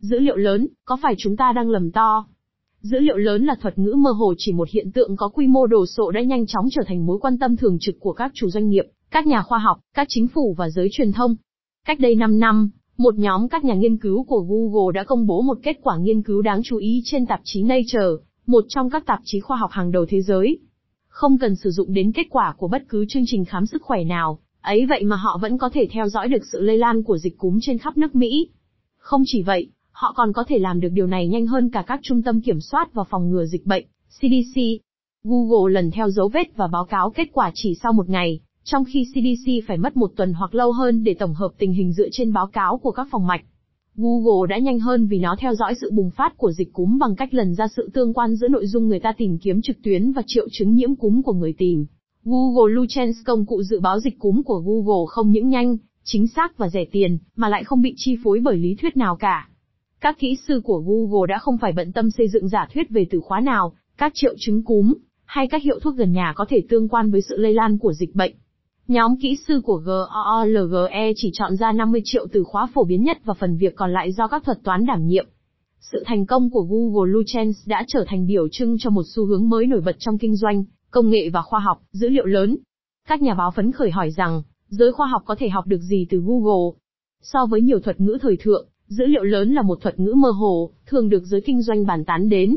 Dữ liệu lớn, có phải chúng ta đang lầm to? Dữ liệu lớn là thuật ngữ mơ hồ chỉ một hiện tượng có quy mô đồ sộ đã nhanh chóng trở thành mối quan tâm thường trực của các chủ doanh nghiệp, các nhà khoa học, các chính phủ và giới truyền thông. Cách đây 5 năm, một nhóm các nhà nghiên cứu của Google đã công bố một kết quả nghiên cứu đáng chú ý trên tạp chí Nature, một trong các tạp chí khoa học hàng đầu thế giới. Không cần sử dụng đến kết quả của bất cứ chương trình khám sức khỏe nào, ấy vậy mà họ vẫn có thể theo dõi được sự lây lan của dịch cúm trên khắp nước Mỹ. Không chỉ vậy, họ còn có thể làm được điều này nhanh hơn cả các trung tâm kiểm soát và phòng ngừa dịch bệnh, CDC. Google lần theo dấu vết và báo cáo kết quả chỉ sau một ngày, trong khi CDC phải mất một tuần hoặc lâu hơn để tổng hợp tình hình dựa trên báo cáo của các phòng mạch. Google đã nhanh hơn vì nó theo dõi sự bùng phát của dịch cúm bằng cách lần ra sự tương quan giữa nội dung người ta tìm kiếm trực tuyến và triệu chứng nhiễm cúm của người tìm. Google Lucens công cụ dự báo dịch cúm của Google không những nhanh, chính xác và rẻ tiền, mà lại không bị chi phối bởi lý thuyết nào cả. Các kỹ sư của Google đã không phải bận tâm xây dựng giả thuyết về từ khóa nào, các triệu chứng cúm, hay các hiệu thuốc gần nhà có thể tương quan với sự lây lan của dịch bệnh. Nhóm kỹ sư của GOOLGE chỉ chọn ra 50 triệu từ khóa phổ biến nhất và phần việc còn lại do các thuật toán đảm nhiệm. Sự thành công của Google Lucens đã trở thành biểu trưng cho một xu hướng mới nổi bật trong kinh doanh, công nghệ và khoa học, dữ liệu lớn. Các nhà báo phấn khởi hỏi rằng, giới khoa học có thể học được gì từ Google? So với nhiều thuật ngữ thời thượng, dữ liệu lớn là một thuật ngữ mơ hồ, thường được giới kinh doanh bàn tán đến.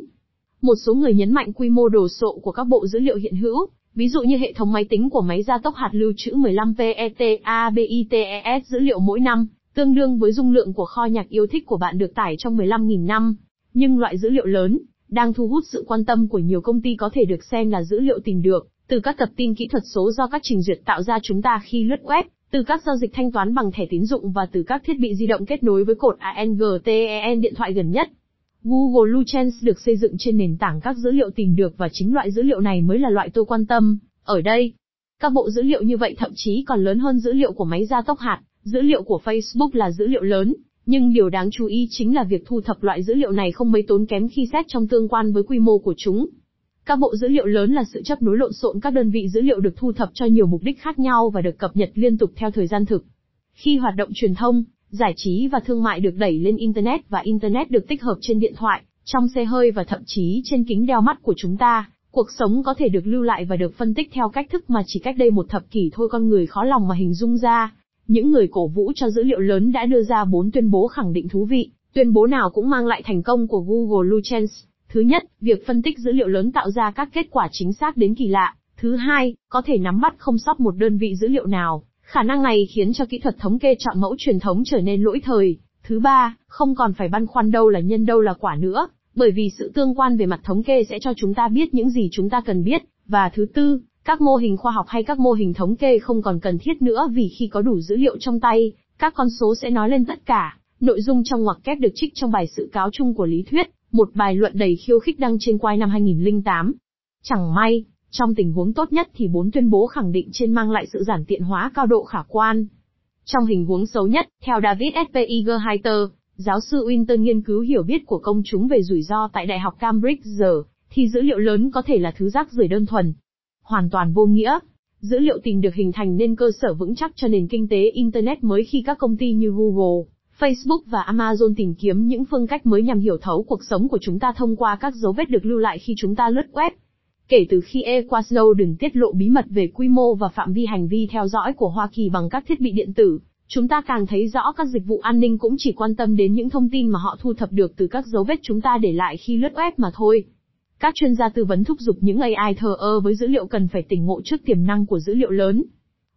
Một số người nhấn mạnh quy mô đồ sộ của các bộ dữ liệu hiện hữu, ví dụ như hệ thống máy tính của máy gia tốc hạt lưu trữ 15 PETABITES dữ liệu mỗi năm, tương đương với dung lượng của kho nhạc yêu thích của bạn được tải trong 15.000 năm. Nhưng loại dữ liệu lớn, đang thu hút sự quan tâm của nhiều công ty có thể được xem là dữ liệu tìm được, từ các tập tin kỹ thuật số do các trình duyệt tạo ra chúng ta khi lướt web, từ các giao dịch thanh toán bằng thẻ tín dụng và từ các thiết bị di động kết nối với cột ANGTEN điện thoại gần nhất. Google Lucens được xây dựng trên nền tảng các dữ liệu tìm được và chính loại dữ liệu này mới là loại tôi quan tâm. Ở đây, các bộ dữ liệu như vậy thậm chí còn lớn hơn dữ liệu của máy gia tốc hạt, dữ liệu của Facebook là dữ liệu lớn, nhưng điều đáng chú ý chính là việc thu thập loại dữ liệu này không mấy tốn kém khi xét trong tương quan với quy mô của chúng. Các bộ dữ liệu lớn là sự chấp nối lộn xộn các đơn vị dữ liệu được thu thập cho nhiều mục đích khác nhau và được cập nhật liên tục theo thời gian thực. Khi hoạt động truyền thông, giải trí và thương mại được đẩy lên Internet và Internet được tích hợp trên điện thoại, trong xe hơi và thậm chí trên kính đeo mắt của chúng ta, cuộc sống có thể được lưu lại và được phân tích theo cách thức mà chỉ cách đây một thập kỷ thôi con người khó lòng mà hình dung ra. Những người cổ vũ cho dữ liệu lớn đã đưa ra bốn tuyên bố khẳng định thú vị, tuyên bố nào cũng mang lại thành công của Google Lucens. Thứ nhất, việc phân tích dữ liệu lớn tạo ra các kết quả chính xác đến kỳ lạ. Thứ hai, có thể nắm bắt không sót một đơn vị dữ liệu nào. Khả năng này khiến cho kỹ thuật thống kê chọn mẫu truyền thống trở nên lỗi thời. Thứ ba, không còn phải băn khoăn đâu là nhân đâu là quả nữa, bởi vì sự tương quan về mặt thống kê sẽ cho chúng ta biết những gì chúng ta cần biết. Và thứ tư, các mô hình khoa học hay các mô hình thống kê không còn cần thiết nữa vì khi có đủ dữ liệu trong tay, các con số sẽ nói lên tất cả. Nội dung trong ngoặc kép được trích trong bài sự cáo chung của lý thuyết, một bài luận đầy khiêu khích đăng trên quai năm 2008. Chẳng may, trong tình huống tốt nhất thì bốn tuyên bố khẳng định trên mang lại sự giản tiện hóa cao độ khả quan. Trong hình huống xấu nhất, theo David Spiegel giáo sư Winter nghiên cứu hiểu biết của công chúng về rủi ro tại Đại học Cambridge giờ, thì dữ liệu lớn có thể là thứ rác rưởi đơn thuần. Hoàn toàn vô nghĩa. Dữ liệu tìm được hình thành nên cơ sở vững chắc cho nền kinh tế Internet mới khi các công ty như Google, Facebook và Amazon tìm kiếm những phương cách mới nhằm hiểu thấu cuộc sống của chúng ta thông qua các dấu vết được lưu lại khi chúng ta lướt web. Kể từ khi Edward đừng tiết lộ bí mật về quy mô và phạm vi hành vi theo dõi của Hoa Kỳ bằng các thiết bị điện tử, chúng ta càng thấy rõ các dịch vụ an ninh cũng chỉ quan tâm đến những thông tin mà họ thu thập được từ các dấu vết chúng ta để lại khi lướt web mà thôi. Các chuyên gia tư vấn thúc giục những AI thờ ơ với dữ liệu cần phải tỉnh ngộ trước tiềm năng của dữ liệu lớn.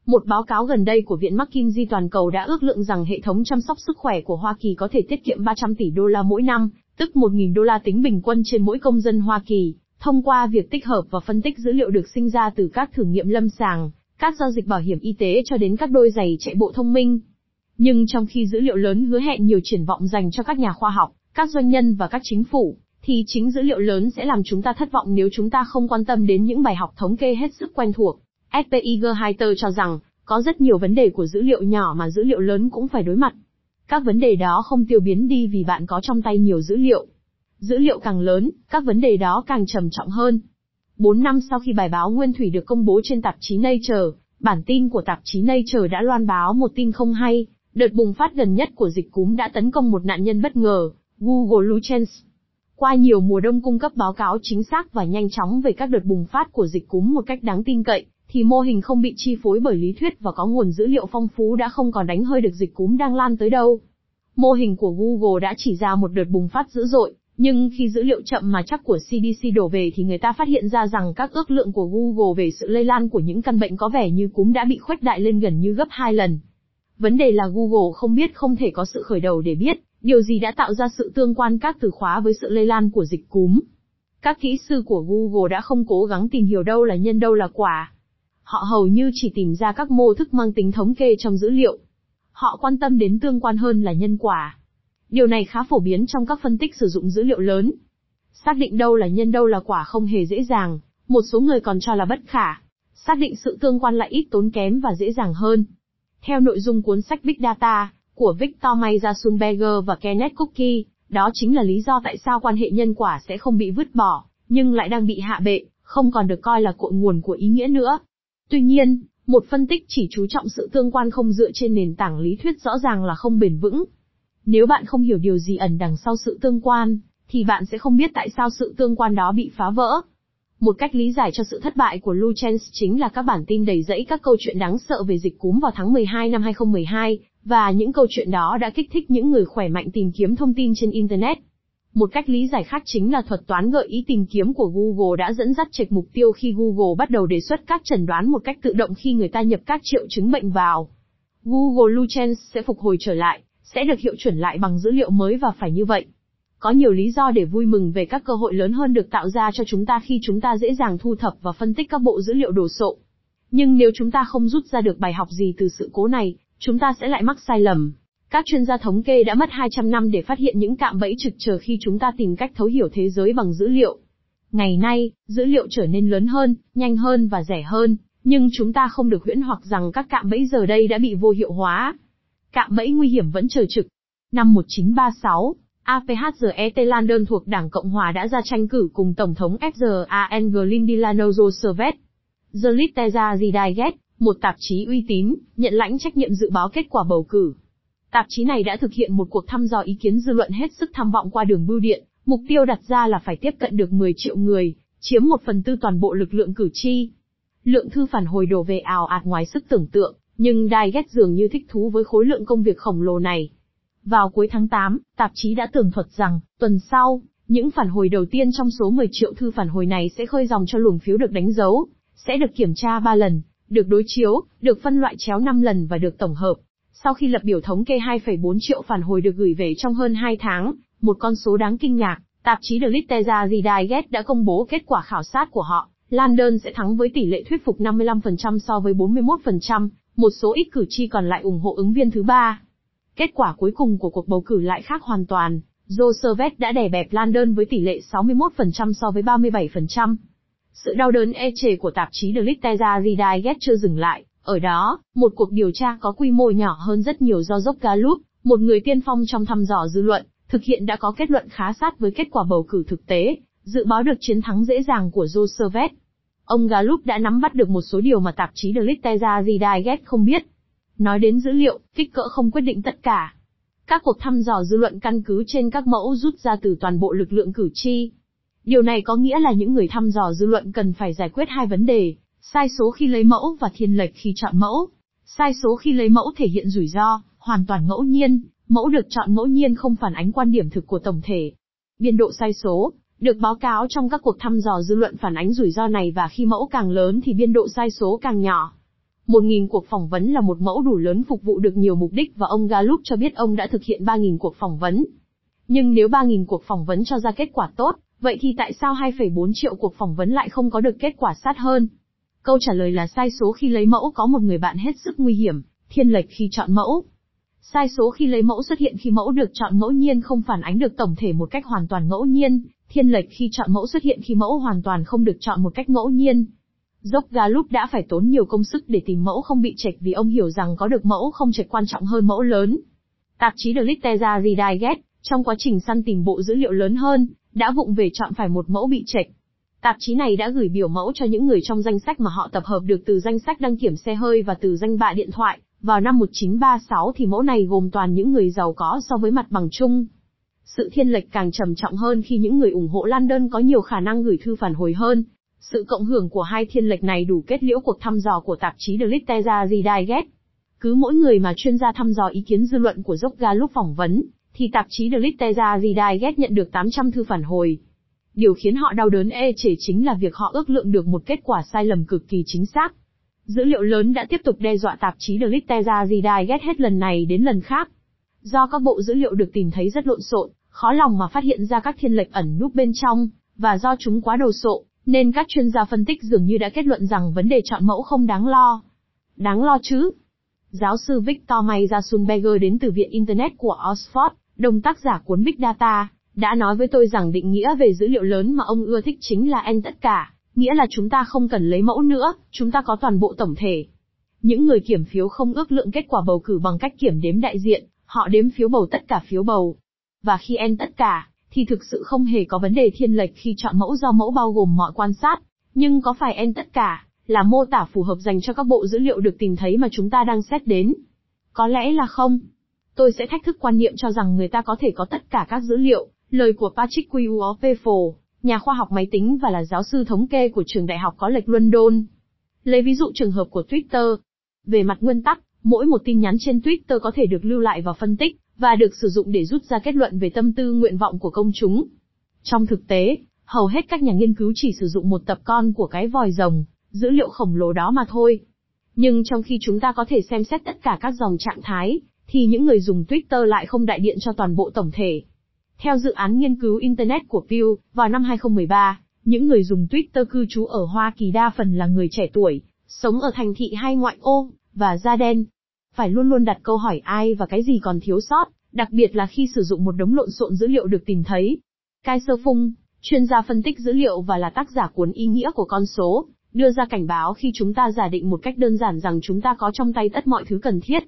Một báo cáo gần đây của Viện McKinsey toàn cầu đã ước lượng rằng hệ thống chăm sóc sức khỏe của Hoa Kỳ có thể tiết kiệm 300 tỷ đô la mỗi năm, tức 1.000 đô la tính bình quân trên mỗi công dân Hoa Kỳ, thông qua việc tích hợp và phân tích dữ liệu được sinh ra từ các thử nghiệm lâm sàng, các giao dịch bảo hiểm y tế cho đến các đôi giày chạy bộ thông minh. Nhưng trong khi dữ liệu lớn hứa hẹn nhiều triển vọng dành cho các nhà khoa học, các doanh nhân và các chính phủ, thì chính dữ liệu lớn sẽ làm chúng ta thất vọng nếu chúng ta không quan tâm đến những bài học thống kê hết sức quen thuộc. SPIG Heiter cho rằng, có rất nhiều vấn đề của dữ liệu nhỏ mà dữ liệu lớn cũng phải đối mặt. Các vấn đề đó không tiêu biến đi vì bạn có trong tay nhiều dữ liệu. Dữ liệu càng lớn, các vấn đề đó càng trầm trọng hơn. 4 năm sau khi bài báo Nguyên Thủy được công bố trên tạp chí Nature, bản tin của tạp chí Nature đã loan báo một tin không hay, đợt bùng phát gần nhất của dịch cúm đã tấn công một nạn nhân bất ngờ. Google Lucens. Qua nhiều mùa đông cung cấp báo cáo chính xác và nhanh chóng về các đợt bùng phát của dịch cúm một cách đáng tin cậy, thì mô hình không bị chi phối bởi lý thuyết và có nguồn dữ liệu phong phú đã không còn đánh hơi được dịch cúm đang lan tới đâu. Mô hình của Google đã chỉ ra một đợt bùng phát dữ dội, nhưng khi dữ liệu chậm mà chắc của CDC đổ về thì người ta phát hiện ra rằng các ước lượng của Google về sự lây lan của những căn bệnh có vẻ như cúm đã bị khuếch đại lên gần như gấp 2 lần. Vấn đề là Google không biết không thể có sự khởi đầu để biết, điều gì đã tạo ra sự tương quan các từ khóa với sự lây lan của dịch cúm. Các kỹ sư của Google đã không cố gắng tìm hiểu đâu là nhân đâu là quả. Họ hầu như chỉ tìm ra các mô thức mang tính thống kê trong dữ liệu. Họ quan tâm đến tương quan hơn là nhân quả. Điều này khá phổ biến trong các phân tích sử dụng dữ liệu lớn. Xác định đâu là nhân đâu là quả không hề dễ dàng, một số người còn cho là bất khả. Xác định sự tương quan lại ít tốn kém và dễ dàng hơn. Theo nội dung cuốn sách Big Data, của Victor Mayer và Kenneth Cookie, đó chính là lý do tại sao quan hệ nhân quả sẽ không bị vứt bỏ, nhưng lại đang bị hạ bệ, không còn được coi là cội nguồn của ý nghĩa nữa. Tuy nhiên, một phân tích chỉ chú trọng sự tương quan không dựa trên nền tảng lý thuyết rõ ràng là không bền vững. Nếu bạn không hiểu điều gì ẩn đằng sau sự tương quan, thì bạn sẽ không biết tại sao sự tương quan đó bị phá vỡ. Một cách lý giải cho sự thất bại của Lucens chính là các bản tin đầy rẫy các câu chuyện đáng sợ về dịch cúm vào tháng 12 năm 2012, và những câu chuyện đó đã kích thích những người khỏe mạnh tìm kiếm thông tin trên Internet. Một cách lý giải khác chính là thuật toán gợi ý tìm kiếm của Google đã dẫn dắt trệch mục tiêu khi Google bắt đầu đề xuất các chẩn đoán một cách tự động khi người ta nhập các triệu chứng bệnh vào. Google Lucens sẽ phục hồi trở lại, sẽ được hiệu chuẩn lại bằng dữ liệu mới và phải như vậy. Có nhiều lý do để vui mừng về các cơ hội lớn hơn được tạo ra cho chúng ta khi chúng ta dễ dàng thu thập và phân tích các bộ dữ liệu đồ sộ. Nhưng nếu chúng ta không rút ra được bài học gì từ sự cố này, chúng ta sẽ lại mắc sai lầm. Các chuyên gia thống kê đã mất 200 năm để phát hiện những cạm bẫy trực chờ khi chúng ta tìm cách thấu hiểu thế giới bằng dữ liệu. Ngày nay, dữ liệu trở nên lớn hơn, nhanh hơn và rẻ hơn, nhưng chúng ta không được huyễn hoặc rằng các cạm bẫy giờ đây đã bị vô hiệu hóa. Cạm bẫy nguy hiểm vẫn chờ trực. Năm 1936, APHZET Landon thuộc Đảng Cộng Hòa đã ra tranh cử cùng Tổng thống FZAN Glyn Delano Roosevelt. The Liteza Zidaget, một tạp chí uy tín, nhận lãnh trách nhiệm dự báo kết quả bầu cử. Tạp chí này đã thực hiện một cuộc thăm dò ý kiến dư luận hết sức tham vọng qua đường bưu điện, mục tiêu đặt ra là phải tiếp cận được 10 triệu người, chiếm một phần tư toàn bộ lực lượng cử tri. Lượng thư phản hồi đổ về ảo ạt ngoài sức tưởng tượng, nhưng Digest dường như thích thú với khối lượng công việc khổng lồ này. Vào cuối tháng 8, tạp chí đã tường thuật rằng, tuần sau, những phản hồi đầu tiên trong số 10 triệu thư phản hồi này sẽ khơi dòng cho luồng phiếu được đánh dấu, sẽ được kiểm tra 3 lần, được đối chiếu, được phân loại chéo 5 lần và được tổng hợp. Sau khi lập biểu thống kê 2,4 triệu phản hồi được gửi về trong hơn 2 tháng, một con số đáng kinh ngạc, tạp chí The Literature Digest đã công bố kết quả khảo sát của họ. Landon sẽ thắng với tỷ lệ thuyết phục 55% so với 41%, một số ít cử tri còn lại ủng hộ ứng viên thứ ba. Kết quả cuối cùng của cuộc bầu cử lại khác hoàn toàn. Joseph đã đè bẹp Landon với tỷ lệ 61% so với 37%. Sự đau đớn e chề của tạp chí The Literature Digest chưa dừng lại. Ở đó, một cuộc điều tra có quy mô nhỏ hơn rất nhiều do dốc Gallup, một người tiên phong trong thăm dò dư luận, thực hiện đã có kết luận khá sát với kết quả bầu cử thực tế, dự báo được chiến thắng dễ dàng của Roosevelt. Ông Gallup đã nắm bắt được một số điều mà tạp chí The Literature Digest không biết. Nói đến dữ liệu, kích cỡ không quyết định tất cả. Các cuộc thăm dò dư luận căn cứ trên các mẫu rút ra từ toàn bộ lực lượng cử tri. Điều này có nghĩa là những người thăm dò dư luận cần phải giải quyết hai vấn đề, sai số khi lấy mẫu và thiên lệch khi chọn mẫu. Sai số khi lấy mẫu thể hiện rủi ro, hoàn toàn ngẫu nhiên, mẫu được chọn ngẫu nhiên không phản ánh quan điểm thực của tổng thể. Biên độ sai số, được báo cáo trong các cuộc thăm dò dư luận phản ánh rủi ro này và khi mẫu càng lớn thì biên độ sai số càng nhỏ. Một nghìn cuộc phỏng vấn là một mẫu đủ lớn phục vụ được nhiều mục đích và ông Gallup cho biết ông đã thực hiện 3.000 cuộc phỏng vấn. Nhưng nếu 3.000 cuộc phỏng vấn cho ra kết quả tốt, vậy thì tại sao 2,4 triệu cuộc phỏng vấn lại không có được kết quả sát hơn? Câu trả lời là sai số khi lấy mẫu có một người bạn hết sức nguy hiểm, thiên lệch khi chọn mẫu. Sai số khi lấy mẫu xuất hiện khi mẫu được chọn ngẫu nhiên không phản ánh được tổng thể một cách hoàn toàn ngẫu nhiên, thiên lệch khi chọn mẫu xuất hiện khi mẫu hoàn toàn không được chọn một cách ngẫu nhiên. Dốc Gallup đã phải tốn nhiều công sức để tìm mẫu không bị chệch vì ông hiểu rằng có được mẫu không chệch quan trọng hơn mẫu lớn. Tạp chí The Literature Digest, trong quá trình săn tìm bộ dữ liệu lớn hơn, đã vụng về chọn phải một mẫu bị chệch. Tạp chí này đã gửi biểu mẫu cho những người trong danh sách mà họ tập hợp được từ danh sách đăng kiểm xe hơi và từ danh bạ điện thoại. Vào năm 1936 thì mẫu này gồm toàn những người giàu có so với mặt bằng chung. Sự thiên lệch càng trầm trọng hơn khi những người ủng hộ London có nhiều khả năng gửi thư phản hồi hơn. Sự cộng hưởng của hai thiên lệch này đủ kết liễu cuộc thăm dò của tạp chí The Literature Digest. Cứ mỗi người mà chuyên gia thăm dò ý kiến dư luận của Jogga lúc phỏng vấn, thì tạp chí The Literature Digest nhận được 800 thư phản hồi. Điều khiến họ đau đớn ê chề chính là việc họ ước lượng được một kết quả sai lầm cực kỳ chính xác. Dữ liệu lớn đã tiếp tục đe dọa tạp chí The Littera Zidai ghét hết lần này đến lần khác. Do các bộ dữ liệu được tìm thấy rất lộn xộn, khó lòng mà phát hiện ra các thiên lệch ẩn núp bên trong, và do chúng quá đồ sộ, nên các chuyên gia phân tích dường như đã kết luận rằng vấn đề chọn mẫu không đáng lo. Đáng lo chứ? Giáo sư Victor May Jasunberger đến từ Viện Internet của Oxford, đồng tác giả cuốn Big Data, đã nói với tôi rằng định nghĩa về dữ liệu lớn mà ông ưa thích chính là n tất cả, nghĩa là chúng ta không cần lấy mẫu nữa, chúng ta có toàn bộ tổng thể. Những người kiểm phiếu không ước lượng kết quả bầu cử bằng cách kiểm đếm đại diện, họ đếm phiếu bầu tất cả phiếu bầu. Và khi n tất cả, thì thực sự không hề có vấn đề thiên lệch khi chọn mẫu do mẫu bao gồm mọi quan sát. Nhưng có phải n tất cả, là mô tả phù hợp dành cho các bộ dữ liệu được tìm thấy mà chúng ta đang xét đến? Có lẽ là không. Tôi sẽ thách thức quan niệm cho rằng người ta có thể có tất cả các dữ liệu, lời của Patrick Quiuopefo, nhà khoa học máy tính và là giáo sư thống kê của trường đại học có lệch London. Lấy ví dụ trường hợp của Twitter. Về mặt nguyên tắc, mỗi một tin nhắn trên Twitter có thể được lưu lại và phân tích, và được sử dụng để rút ra kết luận về tâm tư nguyện vọng của công chúng. Trong thực tế, hầu hết các nhà nghiên cứu chỉ sử dụng một tập con của cái vòi rồng, dữ liệu khổng lồ đó mà thôi. Nhưng trong khi chúng ta có thể xem xét tất cả các dòng trạng thái, thì những người dùng Twitter lại không đại diện cho toàn bộ tổng thể. Theo dự án nghiên cứu Internet của Pew, vào năm 2013, những người dùng Twitter cư trú ở Hoa Kỳ đa phần là người trẻ tuổi, sống ở thành thị hay ngoại ô, và da đen. Phải luôn luôn đặt câu hỏi ai và cái gì còn thiếu sót, đặc biệt là khi sử dụng một đống lộn xộn dữ liệu được tìm thấy. Kai Sơ Phung, chuyên gia phân tích dữ liệu và là tác giả cuốn Ý nghĩa của con số, đưa ra cảnh báo khi chúng ta giả định một cách đơn giản rằng chúng ta có trong tay tất mọi thứ cần thiết.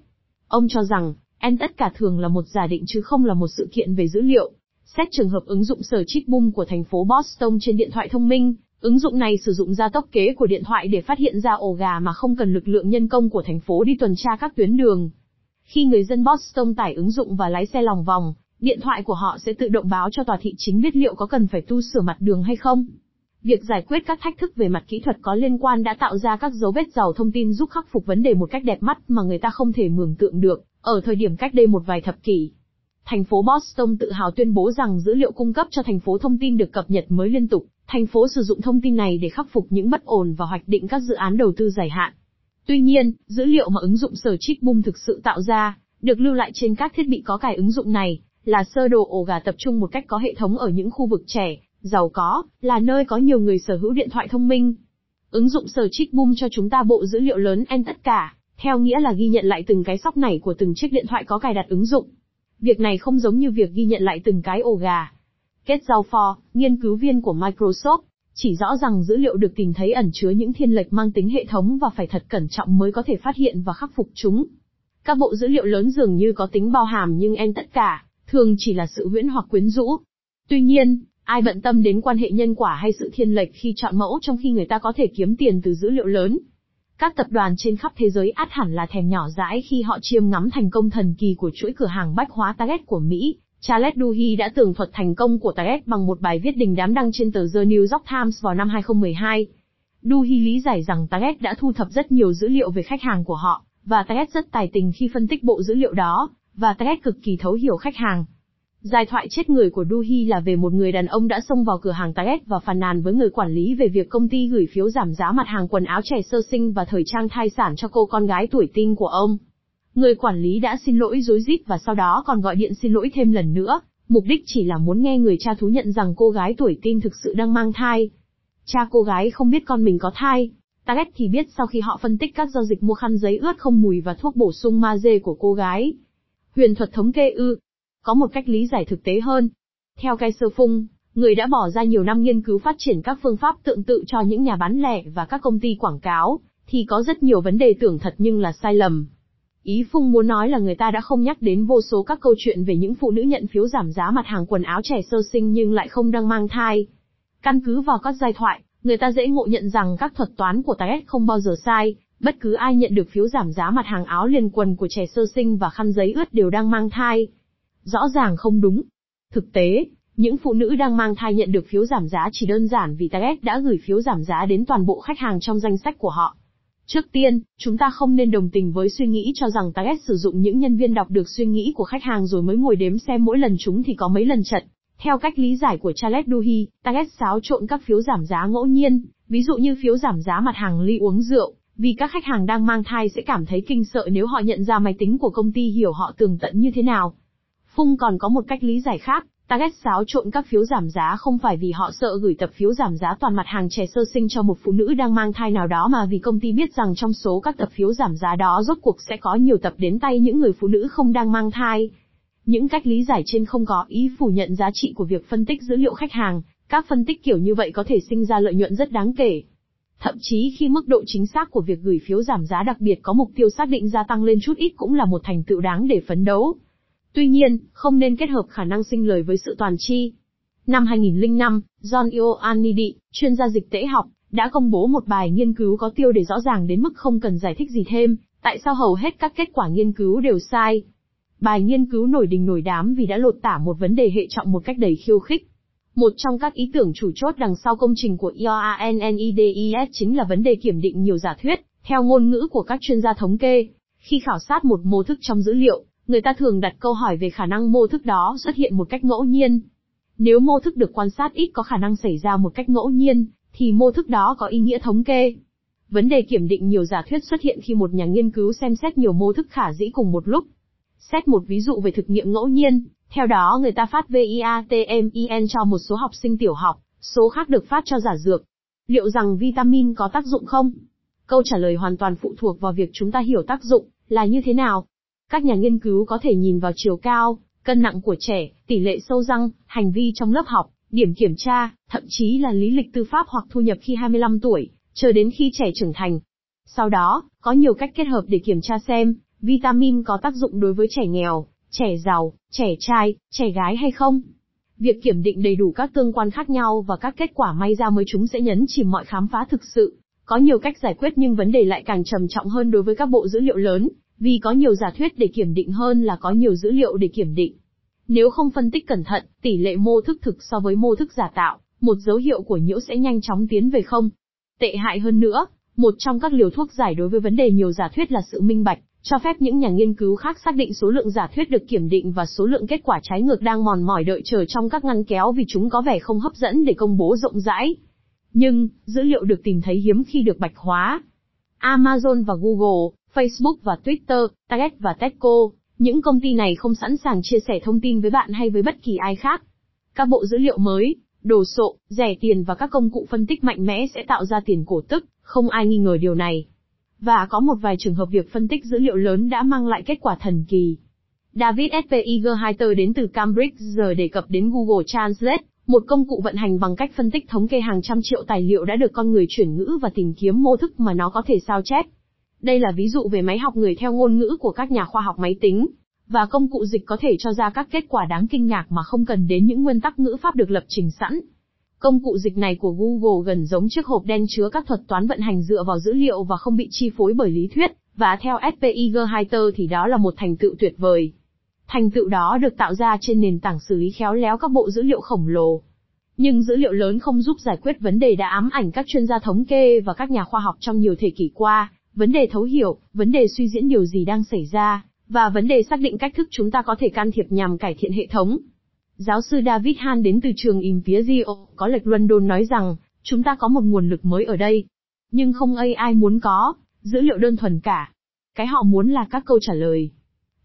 Ông cho rằng, N tất cả thường là một giả định chứ không là một sự kiện về dữ liệu. Xét trường hợp ứng dụng sở trích bung của thành phố Boston trên điện thoại thông minh, ứng dụng này sử dụng gia tốc kế của điện thoại để phát hiện ra ổ gà mà không cần lực lượng nhân công của thành phố đi tuần tra các tuyến đường. Khi người dân Boston tải ứng dụng và lái xe lòng vòng, điện thoại của họ sẽ tự động báo cho tòa thị chính biết liệu có cần phải tu sửa mặt đường hay không. Việc giải quyết các thách thức về mặt kỹ thuật có liên quan đã tạo ra các dấu vết giàu thông tin giúp khắc phục vấn đề một cách đẹp mắt mà người ta không thể mường tượng được, ở thời điểm cách đây một vài thập kỷ. Thành phố Boston tự hào tuyên bố rằng dữ liệu cung cấp cho thành phố thông tin được cập nhật mới liên tục, thành phố sử dụng thông tin này để khắc phục những bất ổn và hoạch định các dự án đầu tư dài hạn. Tuy nhiên, dữ liệu mà ứng dụng sở boom thực sự tạo ra, được lưu lại trên các thiết bị có cài ứng dụng này, là sơ đồ ổ gà tập trung một cách có hệ thống ở những khu vực trẻ, giàu có, là nơi có nhiều người sở hữu điện thoại thông minh. Ứng dụng sở boom cho chúng ta bộ dữ liệu lớn en tất cả, theo nghĩa là ghi nhận lại từng cái sóc này của từng chiếc điện thoại có cài đặt ứng dụng. Việc này không giống như việc ghi nhận lại từng cái ổ gà. Kết giao for, nghiên cứu viên của Microsoft, chỉ rõ rằng dữ liệu được tìm thấy ẩn chứa những thiên lệch mang tính hệ thống và phải thật cẩn trọng mới có thể phát hiện và khắc phục chúng. Các bộ dữ liệu lớn dường như có tính bao hàm nhưng em tất cả, thường chỉ là sự huyễn hoặc quyến rũ. Tuy nhiên, ai bận tâm đến quan hệ nhân quả hay sự thiên lệch khi chọn mẫu trong khi người ta có thể kiếm tiền từ dữ liệu lớn? Các tập đoàn trên khắp thế giới át hẳn là thèm nhỏ dãi khi họ chiêm ngắm thành công thần kỳ của chuỗi cửa hàng bách hóa Target của Mỹ. Charles Duhigg đã tường thuật thành công của Target bằng một bài viết đình đám đăng trên tờ The New York Times vào năm 2012. Duhigg lý giải rằng Target đã thu thập rất nhiều dữ liệu về khách hàng của họ, và Target rất tài tình khi phân tích bộ dữ liệu đó, và Target cực kỳ thấu hiểu khách hàng. Giải thoại chết người của Duhi là về một người đàn ông đã xông vào cửa hàng Target và phàn nàn với người quản lý về việc công ty gửi phiếu giảm giá mặt hàng quần áo trẻ sơ sinh và thời trang thai sản cho cô con gái tuổi teen của ông. Người quản lý đã xin lỗi dối rít và sau đó còn gọi điện xin lỗi thêm lần nữa, mục đích chỉ là muốn nghe người cha thú nhận rằng cô gái tuổi teen thực sự đang mang thai. Cha cô gái không biết con mình có thai. Target thì biết sau khi họ phân tích các giao dịch mua khăn giấy ướt không mùi và thuốc bổ sung magie của cô gái. Huyền thuật thống kê ư, có một cách lý giải thực tế hơn. Theo Kaiser Sơ Phung, người đã bỏ ra nhiều năm nghiên cứu phát triển các phương pháp tương tự cho những nhà bán lẻ và các công ty quảng cáo, thì có rất nhiều vấn đề tưởng thật nhưng là sai lầm. Ý Phung muốn nói là người ta đã không nhắc đến vô số các câu chuyện về những phụ nữ nhận phiếu giảm giá mặt hàng quần áo trẻ sơ sinh nhưng lại không đang mang thai. Căn cứ vào các giai thoại, người ta dễ ngộ nhận rằng các thuật toán của tài không bao giờ sai, bất cứ ai nhận được phiếu giảm giá mặt hàng áo liền quần của trẻ sơ sinh và khăn giấy ướt đều đang mang thai. Rõ ràng không đúng. Thực tế, những phụ nữ đang mang thai nhận được phiếu giảm giá chỉ đơn giản vì Target đã gửi phiếu giảm giá đến toàn bộ khách hàng trong danh sách của họ. Trước tiên, chúng ta không nên đồng tình với suy nghĩ cho rằng Target sử dụng những nhân viên đọc được suy nghĩ của khách hàng rồi mới ngồi đếm xem mỗi lần chúng thì có mấy lần trận. Theo cách lý giải của Charles Duhigg, Target xáo trộn các phiếu giảm giá ngẫu nhiên, ví dụ như phiếu giảm giá mặt hàng ly uống rượu, vì các khách hàng đang mang thai sẽ cảm thấy kinh sợ nếu họ nhận ra máy tính của công ty hiểu họ tường tận như thế nào. Phung còn có một cách lý giải khác, Target xáo trộn các phiếu giảm giá không phải vì họ sợ gửi tập phiếu giảm giá toàn mặt hàng trẻ sơ sinh cho một phụ nữ đang mang thai nào đó mà vì công ty biết rằng trong số các tập phiếu giảm giá đó rốt cuộc sẽ có nhiều tập đến tay những người phụ nữ không đang mang thai. Những cách lý giải trên không có ý phủ nhận giá trị của việc phân tích dữ liệu khách hàng, các phân tích kiểu như vậy có thể sinh ra lợi nhuận rất đáng kể. Thậm chí khi mức độ chính xác của việc gửi phiếu giảm giá đặc biệt có mục tiêu xác định gia tăng lên chút ít cũng là một thành tựu đáng để phấn đấu. Tuy nhiên, không nên kết hợp khả năng sinh lời với sự toàn chi. Năm 2005, John e. Ioannidis, chuyên gia dịch tễ học, đã công bố một bài nghiên cứu có tiêu đề rõ ràng đến mức không cần giải thích gì thêm, tại sao hầu hết các kết quả nghiên cứu đều sai. Bài nghiên cứu nổi đình nổi đám vì đã lột tả một vấn đề hệ trọng một cách đầy khiêu khích. Một trong các ý tưởng chủ chốt đằng sau công trình của Ioannidis chính là vấn đề kiểm định nhiều giả thuyết, theo ngôn ngữ của các chuyên gia thống kê. Khi khảo sát một mô thức trong dữ liệu, người ta thường đặt câu hỏi về khả năng mô thức đó xuất hiện một cách ngẫu nhiên. Nếu mô thức được quan sát ít có khả năng xảy ra một cách ngẫu nhiên, thì mô thức đó có ý nghĩa thống kê. Vấn đề kiểm định nhiều giả thuyết xuất hiện khi một nhà nghiên cứu xem xét nhiều mô thức khả dĩ cùng một lúc. Xét một ví dụ về thực nghiệm ngẫu nhiên, theo đó người ta phát VIATMIN cho một số học sinh tiểu học, số khác được phát cho giả dược. Liệu rằng vitamin có tác dụng không? Câu trả lời hoàn toàn phụ thuộc vào việc chúng ta hiểu tác dụng là như thế nào. Các nhà nghiên cứu có thể nhìn vào chiều cao, cân nặng của trẻ, tỷ lệ sâu răng, hành vi trong lớp học, điểm kiểm tra, thậm chí là lý lịch tư pháp hoặc thu nhập khi 25 tuổi, chờ đến khi trẻ trưởng thành. Sau đó, có nhiều cách kết hợp để kiểm tra xem, vitamin có tác dụng đối với trẻ nghèo, trẻ giàu, trẻ trai, trẻ gái hay không. Việc kiểm định đầy đủ các tương quan khác nhau và các kết quả may ra mới chúng sẽ nhấn chìm mọi khám phá thực sự. Có nhiều cách giải quyết nhưng vấn đề lại càng trầm trọng hơn đối với các bộ dữ liệu lớn, vì có nhiều giả thuyết để kiểm định hơn là có nhiều dữ liệu để kiểm định. Nếu không phân tích cẩn thận, tỷ lệ mô thức thực so với mô thức giả tạo, một dấu hiệu của nhiễu sẽ nhanh chóng tiến về không. Tệ hại hơn nữa, một trong các liều thuốc giải đối với vấn đề nhiều giả thuyết là sự minh bạch, cho phép những nhà nghiên cứu khác xác định số lượng giả thuyết được kiểm định và số lượng kết quả trái ngược đang mòn mỏi đợi chờ trong các ngăn kéo vì chúng có vẻ không hấp dẫn để công bố rộng rãi. Nhưng, dữ liệu được tìm thấy hiếm khi được bạch hóa. Amazon và Google, Facebook và Twitter, Target và Tesco, những công ty này không sẵn sàng chia sẻ thông tin với bạn hay với bất kỳ ai khác. Các bộ dữ liệu mới, đồ sộ, rẻ tiền và các công cụ phân tích mạnh mẽ sẽ tạo ra tiền cổ tức, không ai nghi ngờ điều này. Và có một vài trường hợp việc phân tích dữ liệu lớn đã mang lại kết quả thần kỳ. David Spiegel đến từ Cambridge giờ đề cập đến Google Translate, một công cụ vận hành bằng cách phân tích thống kê hàng trăm triệu tài liệu đã được con người chuyển ngữ và tìm kiếm mô thức mà nó có thể sao chép. Đây là ví dụ về máy học người theo ngôn ngữ của các nhà khoa học máy tính, và công cụ dịch có thể cho ra các kết quả đáng kinh ngạc mà không cần đến những nguyên tắc ngữ pháp được lập trình sẵn. Công cụ dịch này của Google gần giống chiếc hộp đen chứa các thuật toán vận hành dựa vào dữ liệu và không bị chi phối bởi lý thuyết, và theo SPI G-Hyter thì đó là một thành tựu tuyệt vời. Thành tựu đó được tạo ra trên nền tảng xử lý khéo léo các bộ dữ liệu khổng lồ. Nhưng dữ liệu lớn không giúp giải quyết vấn đề đã ám ảnh các chuyên gia thống kê và các nhà khoa học trong nhiều thế kỷ qua, vấn đề thấu hiểu, vấn đề suy diễn điều gì đang xảy ra, và vấn đề xác định cách thức chúng ta có thể can thiệp nhằm cải thiện hệ thống. Giáo sư David Han đến từ trường Imperial có lệch London nói rằng, chúng ta có một nguồn lực mới ở đây. Nhưng không ai muốn có, dữ liệu đơn thuần cả. Cái họ muốn là các câu trả lời.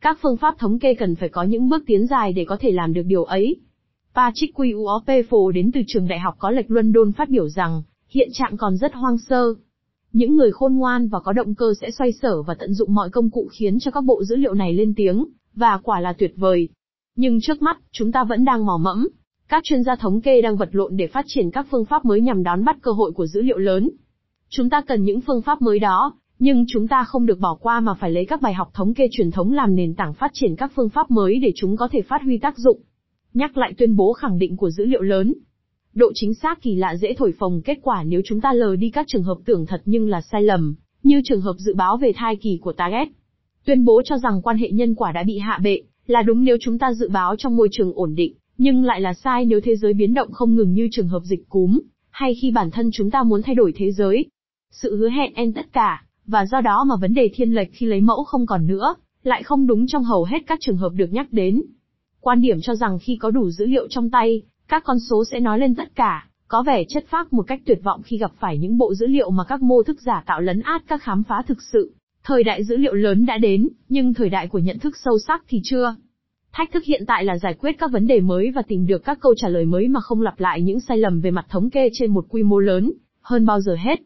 Các phương pháp thống kê cần phải có những bước tiến dài để có thể làm được điều ấy. Patrick Q đến từ trường đại học có lệch London phát biểu rằng, hiện trạng còn rất hoang sơ. Những người khôn ngoan và có động cơ sẽ xoay sở và tận dụng mọi công cụ khiến cho các bộ dữ liệu này lên tiếng, và quả là tuyệt vời. Nhưng trước mắt, chúng ta vẫn đang mò mẫm. Các chuyên gia thống kê đang vật lộn để phát triển các phương pháp mới nhằm đón bắt cơ hội của dữ liệu lớn. Chúng ta cần những phương pháp mới đó, nhưng chúng ta không được bỏ qua mà phải lấy các bài học thống kê truyền thống làm nền tảng phát triển các phương pháp mới để chúng có thể phát huy tác dụng. Nhắc lại tuyên bố khẳng định của dữ liệu lớn. Độ chính xác kỳ lạ dễ thổi phồng kết quả nếu chúng ta lờ đi các trường hợp tưởng thật nhưng là sai lầm, như trường hợp dự báo về thai kỳ của Target. Tuyên bố cho rằng quan hệ nhân quả đã bị hạ bệ, là đúng nếu chúng ta dự báo trong môi trường ổn định, Nhưng lại là sai nếu thế giới biến động không ngừng như trường hợp dịch cúm, hay khi bản thân chúng ta muốn thay đổi thế giới. Sự hứa hẹn en tất cả, và do đó mà vấn đề thiên lệch khi lấy mẫu không còn nữa, lại không đúng trong hầu hết các trường hợp được nhắc đến. Quan điểm cho rằng khi có đủ dữ liệu trong tay, các con số sẽ nói lên tất cả, có vẻ chất phác một cách tuyệt vọng khi gặp phải những bộ dữ liệu mà các mô thức giả tạo lấn át các khám phá thực sự. Thời đại dữ liệu lớn đã đến, nhưng thời đại của nhận thức sâu sắc thì chưa. Thách thức hiện tại là giải quyết các vấn đề mới và tìm được các câu trả lời mới mà không lặp lại những sai lầm về mặt thống kê trên một quy mô lớn, hơn bao giờ hết.